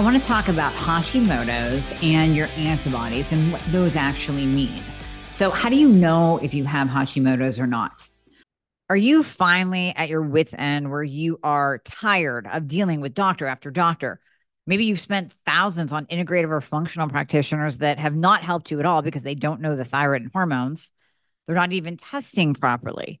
I want to talk about Hashimoto's and your antibodies and what those actually mean. So, how do you know if you have Hashimoto's or not? Are you finally at your wits' end where you are tired of dealing with doctor after doctor? Maybe you've spent thousands on integrative or functional practitioners that have not helped you at all because they don't know the thyroid and hormones. They're not even testing properly.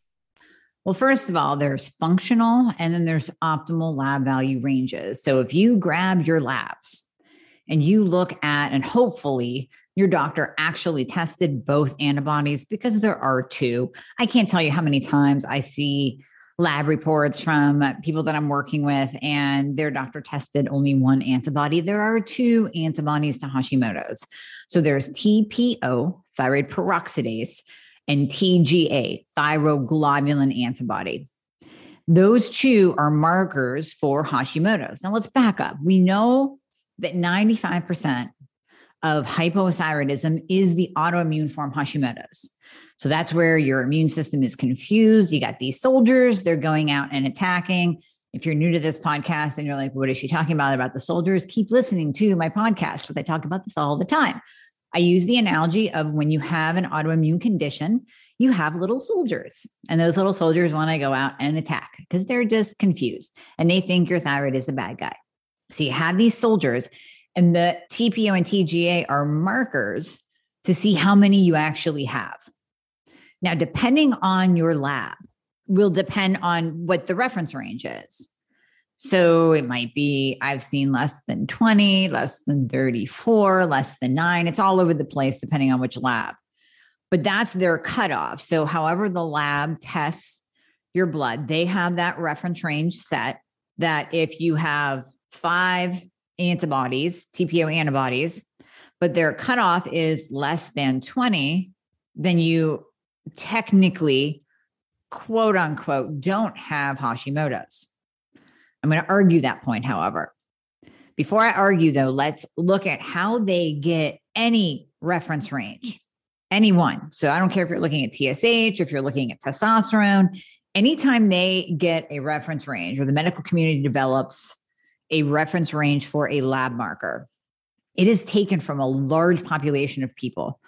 Well, first of all, there's functional and then there's optimal lab value ranges. So if you grab your labs and you look at, and hopefully your doctor actually tested both antibodies because there are two. I can't tell you how many times I see lab reports from people that I'm working with, and their doctor tested only one antibody. There are two antibodies to Hashimoto's. So there's TPO, thyroid peroxidase, and TGA, thyroglobulin antibody. Those two are markers for Hashimoto's. Now let's back up. We know that 95% of hypothyroidism is the autoimmune form Hashimoto's. So that's where your immune system is confused. You got these soldiers, they're going out and attacking. If you're new to this podcast and you're like, what is she talking about about the soldiers? Keep listening to my podcast because I talk about this all the time. I use the analogy of when you have an autoimmune condition, you have little soldiers, and those little soldiers want to go out and attack because they're just confused and they think your thyroid is the bad guy. So you have these soldiers, and the TPO and TGA are markers to see how many you actually have. Now, depending on your lab, will depend on what the reference range is. So it might be, I've seen less than 20, less than 34, less than nine. It's all over the place depending on which lab. But that's their cutoff. So, however, the lab tests your blood, they have that reference range set that if you have five antibodies, TPO antibodies, but their cutoff is less than 20, then you technically, quote unquote, don't have Hashimoto's. I'm going to argue that point, however. Before I argue, though, let's look at how they get any reference range, any one. So I don't care if you're looking at TSH, if you're looking at testosterone, anytime they get a reference range or the medical community develops a reference range for a lab marker, it is taken from a large population of people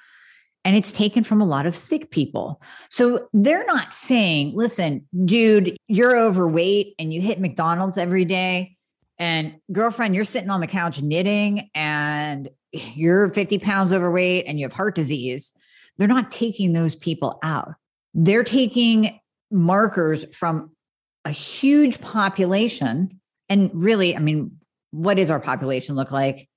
and it's taken from a lot of sick people. So they're not saying, listen, dude, you're overweight and you hit McDonald's every day. And girlfriend, you're sitting on the couch knitting and you're 50 pounds overweight and you have heart disease. They're not taking those people out. They're taking markers from a huge population. And really, I mean, what does our population look like?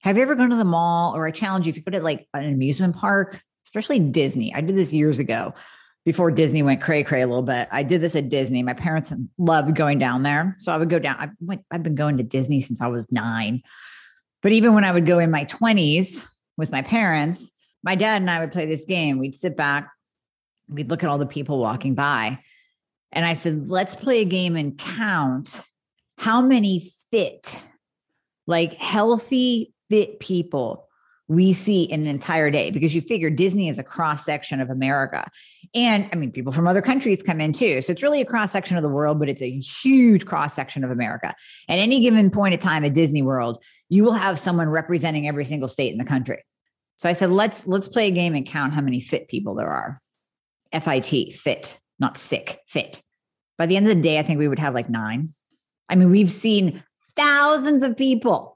Have you ever gone to the mall or I challenge you if you go to like an amusement park, especially Disney. I did this years ago before Disney went cray cray a little bit. I did this at Disney. My parents loved going down there. So I would go down. I went, I've been going to Disney since I was nine. But even when I would go in my 20s with my parents, my dad and I would play this game. We'd sit back, we'd look at all the people walking by. And I said, let's play a game and count how many fit, like healthy, fit people we see in an entire day because you figure Disney is a cross section of America. And I mean, people from other countries come in too. So it's really a cross section of the world, but it's a huge cross section of America. At any given point of time at Disney World, you will have someone representing every single state in the country. So I said, let's let's play a game and count how many fit people there are. FIT, fit, not sick, fit. By the end of the day, I think we would have like nine. I mean, we've seen thousands of people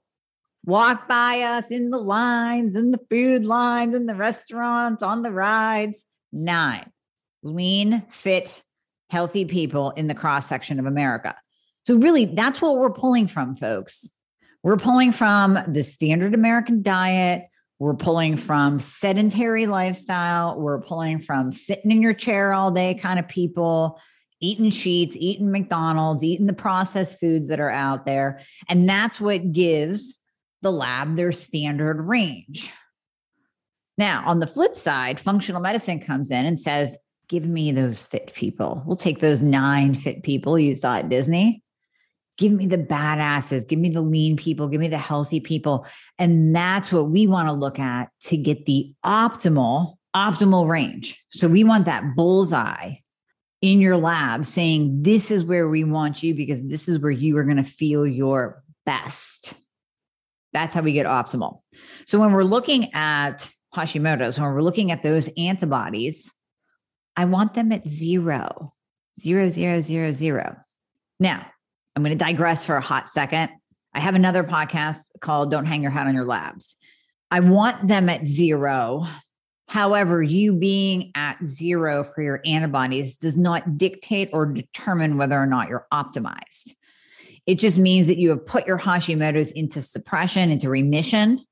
walk by us in the lines, in the food lines, in the restaurants, on the rides. Nine lean, fit, healthy people in the cross section of America. So, really, that's what we're pulling from, folks. We're pulling from the standard American diet. We're pulling from sedentary lifestyle. We're pulling from sitting in your chair all day kind of people, eating Sheetz, eating McDonald's, eating the processed foods that are out there. And that's what gives the lab their standard range. Now, on the flip side, functional medicine comes in and says, Give me those fit people. We'll take those nine fit people you saw at Disney. Give me the badasses, give me the lean people, give me the healthy people. And that's what we want to look at to get the optimal, optimal range. So we want that bullseye in your lab saying, This is where we want you because this is where you are going to feel your best. That's how we get optimal. So when we're looking at Hashimoto's, when we're looking at those antibodies, I want them at zero, zero, zero, zero, zero. Now, I'm going to digress for a hot second. I have another podcast called Don't Hang Your Hat on Your Labs. I want them at zero. However, you being at zero for your antibodies does not dictate or determine whether or not you're optimized. It just means that you have put your Hashimoto's into suppression, into remission.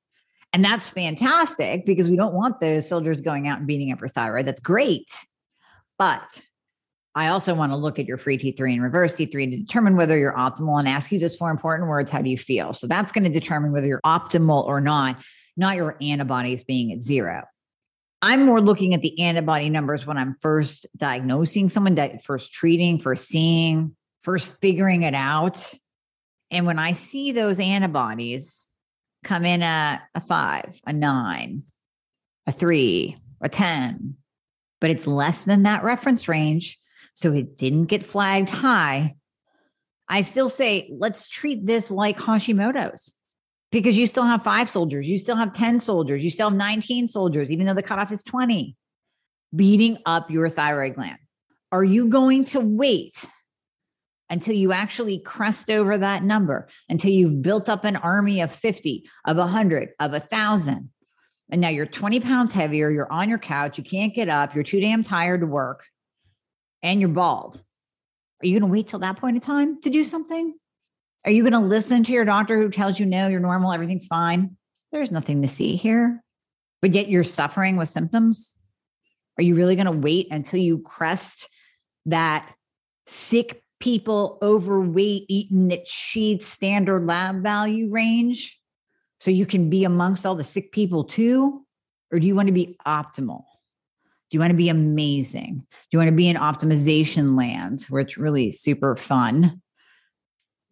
And that's fantastic because we don't want those soldiers going out and beating up your thyroid. That's great. But I also want to look at your free T3 and reverse T3 to determine whether you're optimal and ask you those four important words how do you feel? So that's going to determine whether you're optimal or not, not your antibodies being at zero. I'm more looking at the antibody numbers when I'm first diagnosing someone, first treating, first seeing, first figuring it out. And when I see those antibodies come in at a five, a nine, a three, a 10, but it's less than that reference range. So it didn't get flagged high. I still say, let's treat this like Hashimoto's because you still have five soldiers, you still have 10 soldiers, you still have 19 soldiers, even though the cutoff is 20, beating up your thyroid gland. Are you going to wait until you actually crest over that number, until you've built up an army of 50, of 100, of 1,000. And now you're 20 pounds heavier, you're on your couch, you can't get up, you're too damn tired to work, and you're bald. Are you going to wait till that point in time to do something? Are you going to listen to your doctor who tells you, no, you're normal, everything's fine? There's nothing to see here, but yet you're suffering with symptoms? Are you really going to wait until you crest that sick people overweight, eating at Sheetz standard lab value range so you can be amongst all the sick people too? Or do you want to be optimal? Do you want to be amazing? Do you want to be in optimization land where it's really super fun?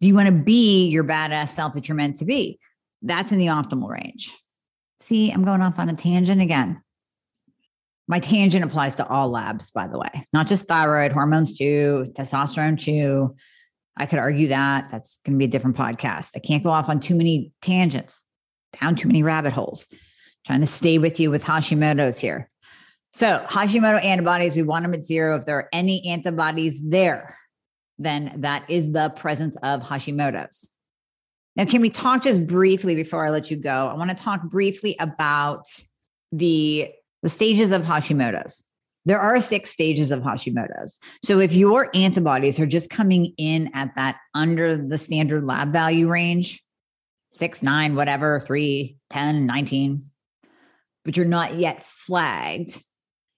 Do you want to be your badass self that you're meant to be? That's in the optimal range. See, I'm going off on a tangent again. My tangent applies to all labs, by the way, not just thyroid, hormones too, testosterone too. I could argue that that's going to be a different podcast. I can't go off on too many tangents, down too many rabbit holes. trying to stay with you with Hashimoto's here. So, Hashimoto antibodies, we want them at zero. If there are any antibodies there, then that is the presence of Hashimoto's. Now, can we talk just briefly before I let you go? I want to talk briefly about the the stages of Hashimoto's. There are six stages of Hashimoto's. So if your antibodies are just coming in at that under the standard lab value range, six, nine, whatever, three, 10, 19, but you're not yet flagged,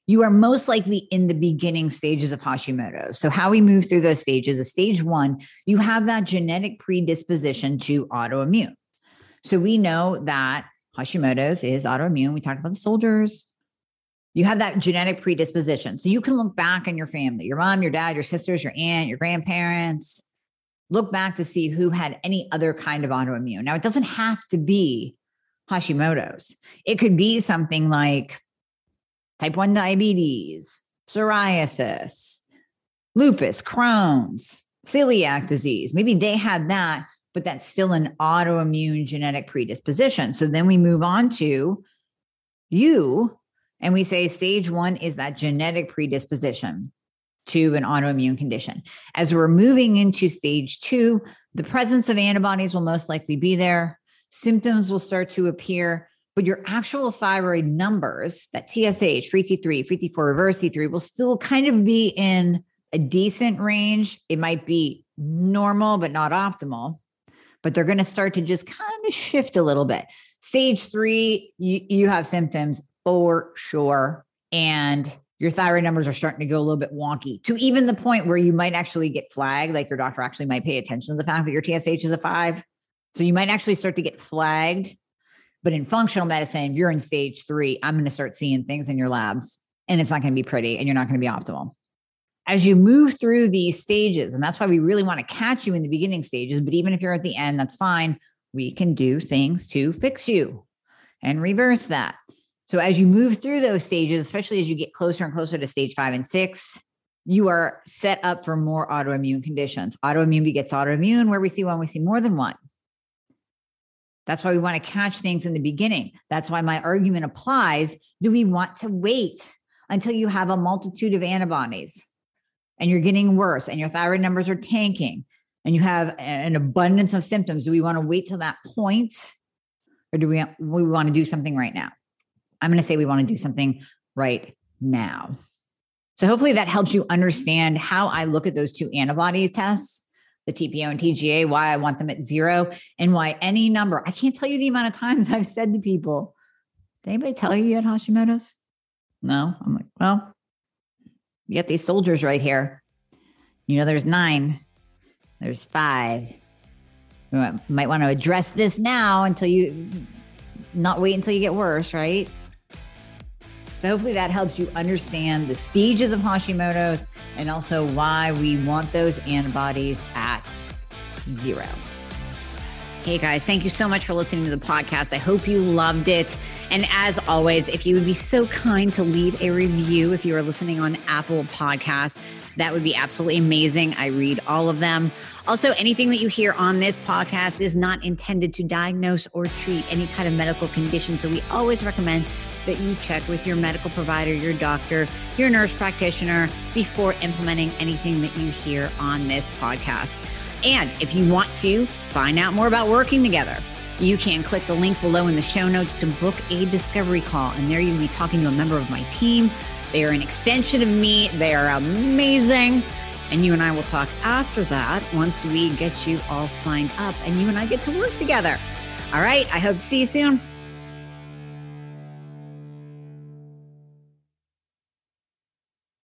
you are most likely in the beginning stages of Hashimoto's. So, how we move through those stages is stage one, you have that genetic predisposition to autoimmune. So, we know that Hashimoto's is autoimmune. We talked about the soldiers, you have that genetic predisposition. So you can look back in your family, your mom, your dad, your sisters, your aunt, your grandparents, look back to see who had any other kind of autoimmune. Now, it doesn't have to be Hashimoto's. It could be something like type 1 diabetes, psoriasis, lupus, Crohn's, celiac disease. Maybe they had that, but that's still an autoimmune genetic predisposition. So then we move on to you and we say stage one is that genetic predisposition to an autoimmune condition. As we're moving into stage two, the presence of antibodies will most likely be there. Symptoms will start to appear, but your actual thyroid numbers, that TSH, free T3, free T4, reverse T3, will still kind of be in a decent range. It might be normal, but not optimal. But they're going to start to just kind of shift a little bit. Stage three, you, you have symptoms for sure. And your thyroid numbers are starting to go a little bit wonky to even the point where you might actually get flagged. Like your doctor actually might pay attention to the fact that your TSH is a five. So you might actually start to get flagged. But in functional medicine, if you're in stage three, I'm going to start seeing things in your labs and it's not going to be pretty and you're not going to be optimal as you move through these stages, and that's why we really want to catch you in the beginning stages, but even if you're at the end, that's fine. We can do things to fix you and reverse that. So as you move through those stages, especially as you get closer and closer to stage five and six, you are set up for more autoimmune conditions. Autoimmune begets autoimmune. Where we see one, we see more than one. That's why we want to catch things in the beginning. That's why my argument applies. Do we want to wait until you have a multitude of antibodies? and you're getting worse and your thyroid numbers are tanking and you have an abundance of symptoms, do we want to wait till that point or do we, we want to do something right now? I'm going to say we want to do something right now. So hopefully that helps you understand how I look at those two antibody tests, the TPO and TGA, why I want them at zero, and why any number. I can't tell you the amount of times I've said to people, did anybody tell you you had Hashimoto's? No. I'm like, well, you got these soldiers right here. You know, there's nine, there's five. You might want to address this now until you not wait until you get worse, right? So hopefully that helps you understand the stages of Hashimoto's and also why we want those antibodies at zero. Hey guys, thank you so much for listening to the podcast. I hope you loved it. And as always, if you would be so kind to leave a review if you are listening on Apple Podcasts, that would be absolutely amazing. I read all of them. Also, anything that you hear on this podcast is not intended to diagnose or treat any kind of medical condition. So we always recommend that you check with your medical provider, your doctor, your nurse practitioner before implementing anything that you hear on this podcast. And if you want to find out more about working together, you can click the link below in the show notes to book a discovery call. And there you'll be talking to a member of my team. They are an extension of me, they are amazing. And you and I will talk after that once we get you all signed up and you and I get to work together. All right. I hope to see you soon.